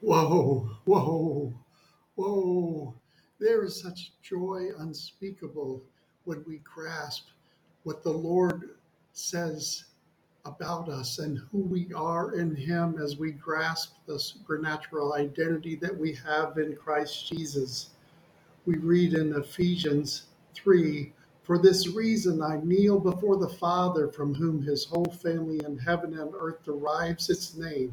Whoa, whoa, whoa. There is such joy unspeakable when we grasp what the Lord says about us and who we are in Him as we grasp the supernatural identity that we have in Christ Jesus. We read in Ephesians 3 For this reason I kneel before the Father, from whom His whole family in heaven and earth derives its name.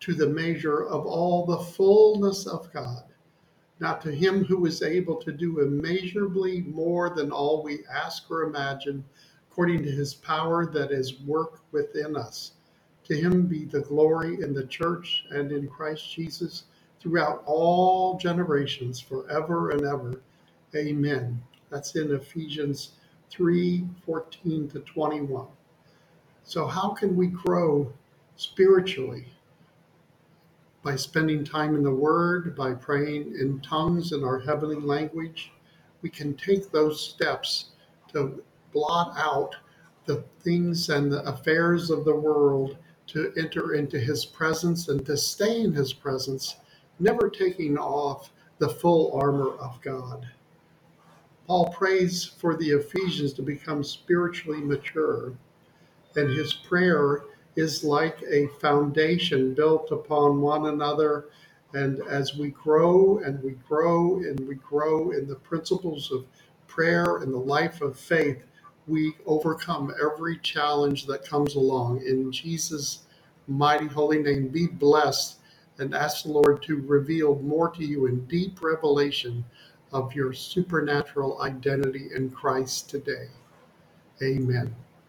to the measure of all the fullness of God. Now, to him who is able to do immeasurably more than all we ask or imagine, according to his power that is work within us. To him be the glory in the church and in Christ Jesus throughout all generations, forever and ever. Amen. That's in Ephesians 3 14 to 21. So, how can we grow spiritually? By spending time in the Word, by praying in tongues in our heavenly language, we can take those steps to blot out the things and the affairs of the world to enter into His presence and to stay in His presence, never taking off the full armor of God. Paul prays for the Ephesians to become spiritually mature, and his prayer is like a foundation built upon one another. And as we grow and we grow and we grow in the principles of prayer and the life of faith, we overcome every challenge that comes along. In Jesus' mighty holy name, be blessed and ask the Lord to reveal more to you in deep revelation of your supernatural identity in Christ today. Amen.